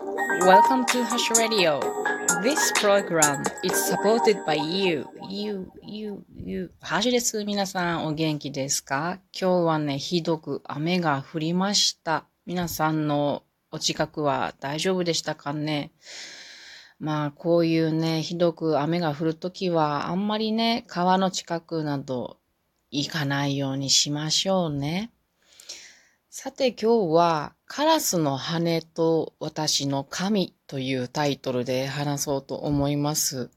Welcome to Hush Radio. This program is supported by you. You, you, you. ハシです。皆さんお元気ですか？今日はね、ひどく雨が降りました。皆さんのお近くは大丈夫でしたかね？まあ、こういうね、ひどく雨が降るときは、あんまりね、川の近くなど行かないようにしましょうね。さて今日はカラスの羽と私の神というタイトルで話そうと思います。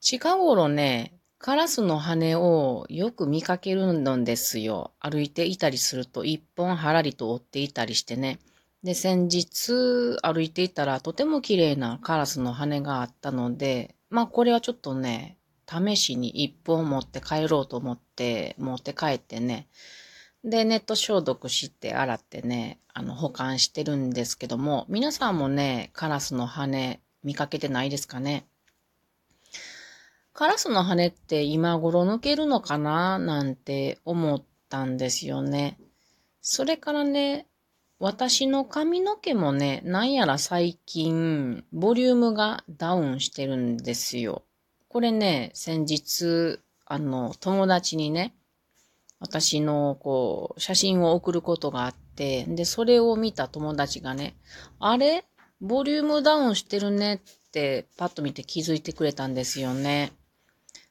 近頃ね、カラスの羽をよく見かけるんですよ。歩いていたりすると一本はらりと折っていたりしてね。で、先日歩いていたらとても綺麗なカラスの羽があったので、まあこれはちょっとね、試しに一本持って帰ろうと思って持って帰ってね、で、ネット消毒して洗ってね、あの、保管してるんですけども、皆さんもね、カラスの羽見かけてないですかね？カラスの羽って今頃抜けるのかな？なんて思ったんですよね。それからね、私の髪の毛もね、なんやら最近、ボリュームがダウンしてるんですよ。これね、先日、あの、友達にね、私の、こう、写真を送ることがあって、で、それを見た友達がね、あれ？ボリュームダウンしてるねってパッと見て気づいてくれたんですよね。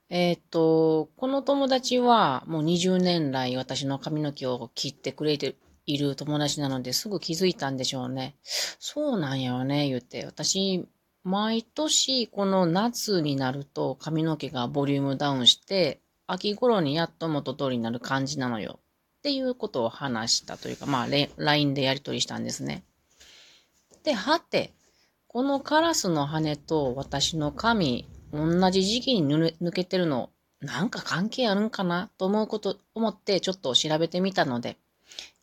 えっ、ー、と、この友達はもう20年来私の髪の毛を切ってくれている友達なのですぐ気づいたんでしょうね。そうなんやよね、言って。私、毎年この夏になると髪の毛がボリュームダウンして秋頃にやっと元通りになる感じなのよ。っていうことを話したというか、まあ、LINE でやり取りしたんですね。で、はて、このカラスの羽と私の髪、同じ時期に抜けてるの、なんか関係あるんかなと思うこと、思ってちょっと調べてみたので、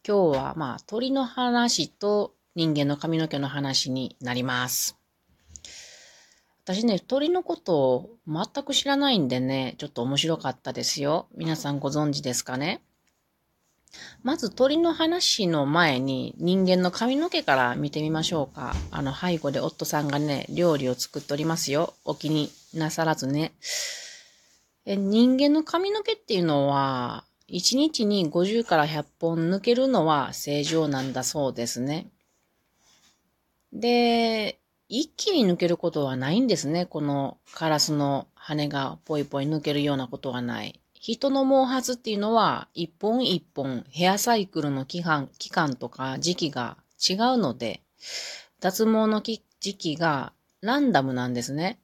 今日はまあ鳥の話と人間の髪の毛の話になります。私ね、鳥のことを全く知らないんでね、ちょっと面白かったですよ。皆さんご存知ですかね？まず鳥の話の前に人間の髪の毛から見てみましょうか。あの背後で夫さんがね、料理を作っておりますよ。お気になさらずね。え人間の髪の毛っていうのは、1日に50から100本抜けるのは正常なんだそうですね。で、一気に抜けることはないんですね。このカラスの羽がポイポイ抜けるようなことはない。人の毛髪っていうのは一本一本ヘアサイクルの期間期間とか時期が違うので、脱毛の時期がランダムなんですね。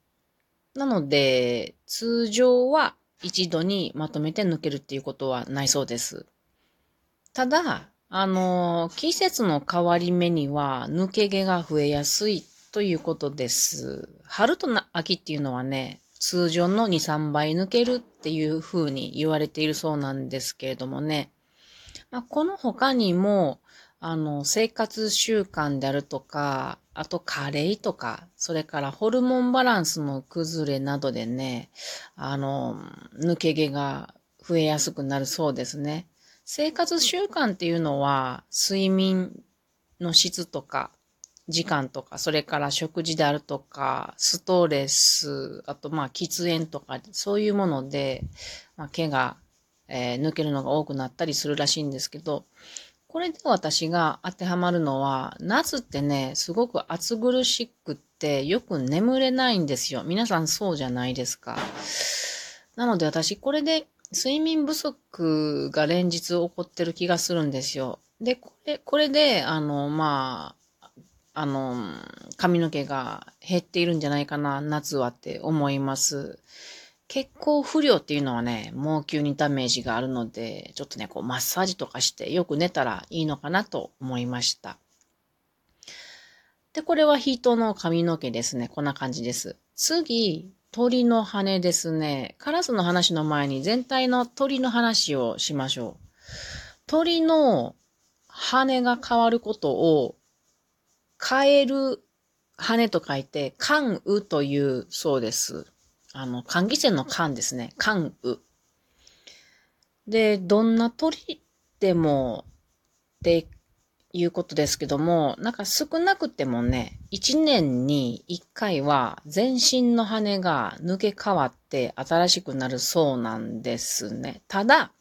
なので、通常は一度にまとめて抜けるっていうことはないそうです。ただ、あの、季節の変わり目には抜け毛が増えやすいということです。春と秋っていうのはね、通常の2、3倍抜けるっていう風に言われているそうなんですけれどもね。まあ、この他にも、あの、生活習慣であるとか、あと加齢とか、それからホルモンバランスの崩れなどでね、あの、抜け毛が増えやすくなるそうですね。生活習慣っていうのは、睡眠の質とか、時間とか、それから食事であるとか、ストレス、あとまあ喫煙とか、そういうもので、まあ、毛が、えー、抜けるのが多くなったりするらしいんですけど、これで私が当てはまるのは、夏ってね、すごく暑苦しくってよく眠れないんですよ。皆さんそうじゃないですか。なので私、これで睡眠不足が連日起こってる気がするんですよ。で、これ、これで、あの、まあ、あの、髪の毛が減っているんじゃないかな、夏はって思います。血行不良っていうのはね、毛球にダメージがあるので、ちょっとね、こうマッサージとかしてよく寝たらいいのかなと思いました。で、これは人の髪の毛ですね。こんな感じです。次、鳥の羽ですね。カラスの話の前に全体の鳥の話をしましょう。鳥の羽が変わることを変える羽と書いて、関羽というそうです。あの、換気扇の間ですね。関羽。で、どんな鳥でもっていうことですけども、なんか少なくてもね、1年に1回は全身の羽が抜け変わって新しくなるそうなんですね。ただ、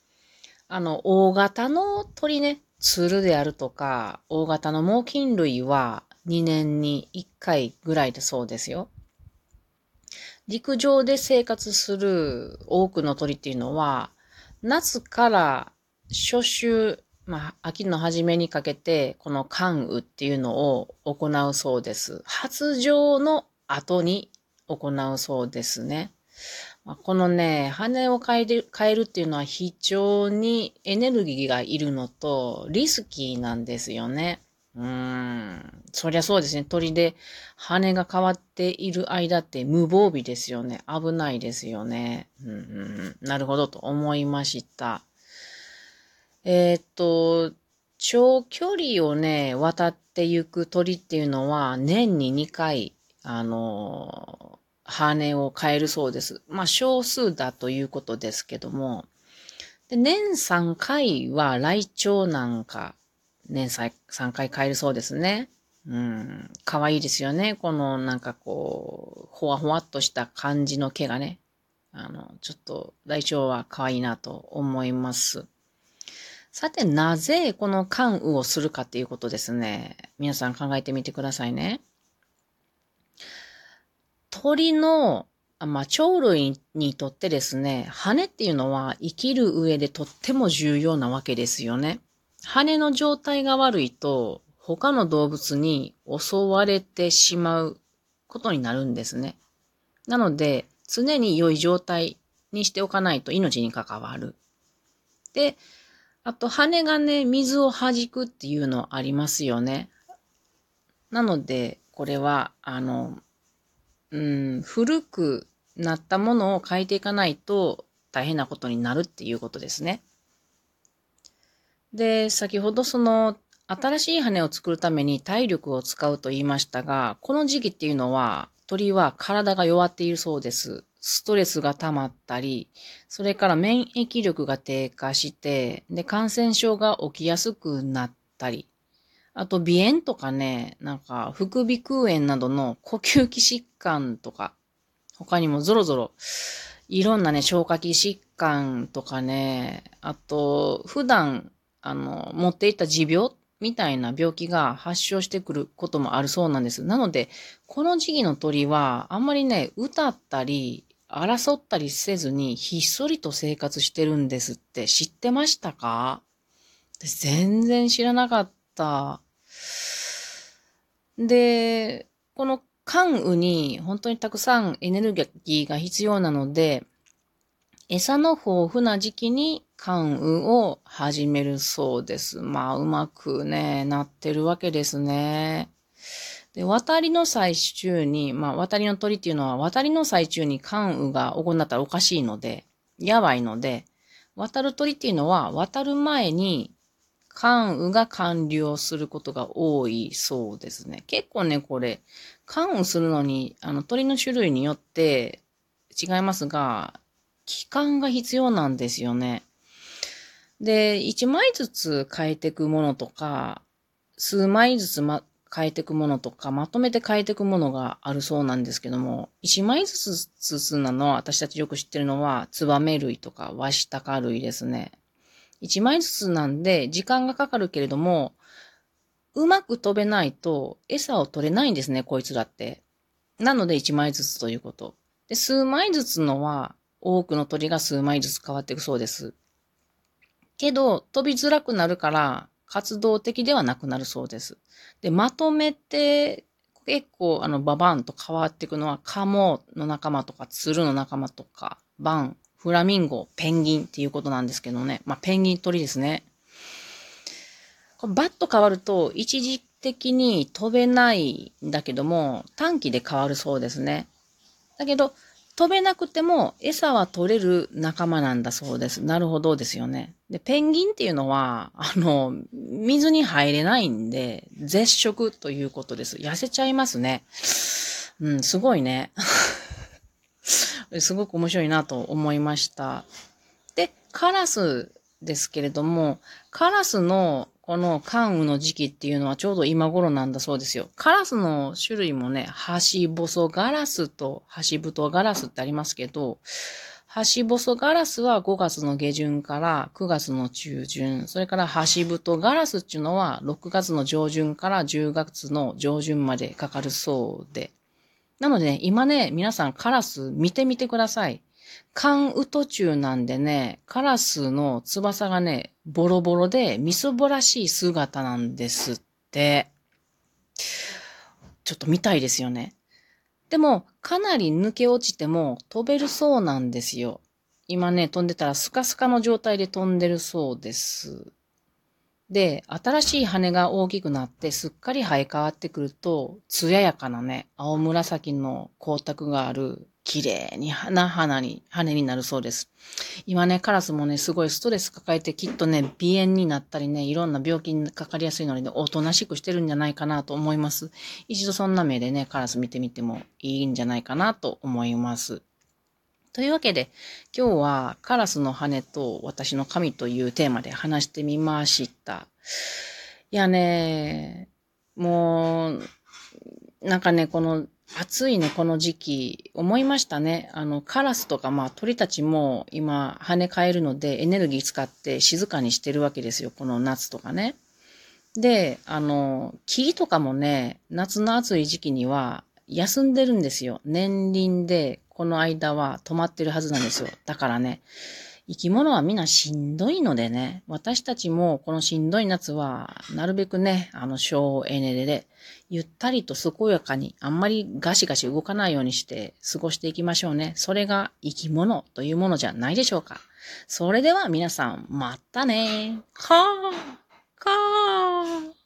あの、大型の鳥ね、鶴であるとか、大型の猛禽類は2年に1回ぐらいだそうですよ。陸上で生活する多くの鳥っていうのは、夏から初秋、まあ、秋の初めにかけて、この関羽っていうのを行うそうです。発情の後に行うそうですね。まあ、このね、羽を変える変えるっていうのは非常にエネルギーがいるのと、リスキーなんですよね。うーん。そりゃそうですね。鳥で羽が変わっている間って無防備ですよね。危ないですよね。うんうん、なるほどと思いました。えー、っと、長距離をね、渡っていく鳥っていうのは年に2回、あの、羽を変えるそうです。まあ少数だということですけども、で年3回はライチョウなんか年3回変えるそうですね。うん。可愛いですよね。このなんかこう、ほわほわっとした感じの毛がね。あの、ちょっと、大腸は可愛いなと思います。さて、なぜこの関羽をするかっていうことですね。皆さん考えてみてくださいね。鳥の、まあ、鳥類にとってですね、羽っていうのは生きる上でとっても重要なわけですよね。羽の状態が悪いと、他の動物に襲われてしまうことになるんですね。なので、常に良い状態にしておかないと命に関わる。で、あと羽がね、水を弾くっていうのありますよね。なので、これは、あの、うん、古くなったものを変えていかないと大変なことになるっていうことですね。で、先ほどその、新しい羽を作るために体力を使うと言いましたが、この時期っていうのは、鳥は体が弱っているそうです。ストレスが溜まったり、それから免疫力が低下して、で、感染症が起きやすくなったり、あと鼻炎とかね、なんか副鼻腔炎などの呼吸器疾患とか、他にもぞろぞろ、いろんなね、消化器疾患とかね、あと、普段あの、持っていた持病みたいな病気が発症してくることもあるそうなんです。なので、この時期の鳥は、あんまりね、歌ったり、争ったりせずに、ひっそりと生活してるんですって知ってましたか？全然知らなかった。で、この関羽に本当にたくさんエネルギーが必要なので、餌の豊富な時期に関羽を始めるそうです。まあ、うまくね、なってるわけですね。で、渡りの最中に、まあ、渡りの鳥っていうのは、渡りの最中に関羽が行ったらおかしいので、やばいので、渡る鳥っていうのは、渡る前に関羽が完了することが多いそうですね。結構ね、これ、関羽するのに、あの、鳥の種類によって違いますが、期間が必要なんですよね。で、1枚ずつ変えていくものとか、数枚ずつ、ま、変えていくものとか、まとめて変えていくものがあるそうなんですけども、1枚ずつずつなのは、私たちよく知ってるのは、ツバメ類とかワシタカ類ですね。1枚ずつなんで、時間がかかるけれども、うまく飛べないと、餌を取れないんですね、こいつらって。なので1枚ずつということ。で、数枚ずつのは、多くの鳥が数枚ずつ変わっていくそうです。けど、飛びづらくなるから、活動的ではなくなるそうです。で、まとめて、結構、あの、ババンと変わっていくのは、カモの仲間とか、ツルの仲間とか、バン、フラミンゴ、ペンギンっていうことなんですけどね。まあ、ペンギン鳥ですね。これバッと変わると、一時的に飛べないんだけども、短期で変わるそうですね。だけど、飛べなくても餌は取れる仲間なんだそうです。なるほどですよね。で、ペンギンっていうのは、あの、水に入れないんで、絶食ということです。痩せちゃいますね。うん、すごいね。すごく面白いなと思いました。で、カラスですけれども、カラスのこの関羽の時期っていうのはちょうど今頃なんだそうですよ。カラスの種類もね、ハシボソガラスとハシブトガラスってありますけど、ハシボソガラスは5月の下旬から9月の中旬、それからハシブトガラスっていうのは6月の上旬から10月の上旬までかかるそうで。なので、ね、今ね、皆さんカラス見てみてください。関羽途中なんでね、カラスの翼がね、ボロボロで、みそぼらしい姿なんですって。ちょっと見たいですよね。でも、かなり抜け落ちても飛べるそうなんですよ。今ね、飛んでたらスカスカの状態で飛んでるそうです。で、新しい羽が大きくなってすっかり生え変わってくると、艶やかなね、青紫の光沢がある綺麗に花花に、羽になるそうです。今ね、カラスもね、すごいストレス抱えてきっとね、鼻炎になったりね、いろんな病気にかかりやすいので、ね、おとなしくしてるんじゃないかなと思います。一度そんな目でね、カラス見てみてもいいんじゃないかなと思います。というわけで、今日はカラスの羽と私の髪というテーマで話してみました。いやね、もう、なんかね、この暑いね、この時期、思いましたね。あの、カラスとか、まあ、鳥たちも今、跳ね返るので、エネルギー使って静かにしてるわけですよ。この夏とかね。で、あの、木とかもね、夏の暑い時期には休んでるんですよ。年輪で、この間は止まってるはずなんですよ。だからね、生き物はみんなしんどいのでね、私たちもこのしんどい夏は、なるべくね、あの省エネで、ゆったりと健やかに、あんまりガシガシ動かないようにして過ごしていきましょうね。それが生き物というものじゃないでしょうか。それでは皆さん、またね。かー、かー。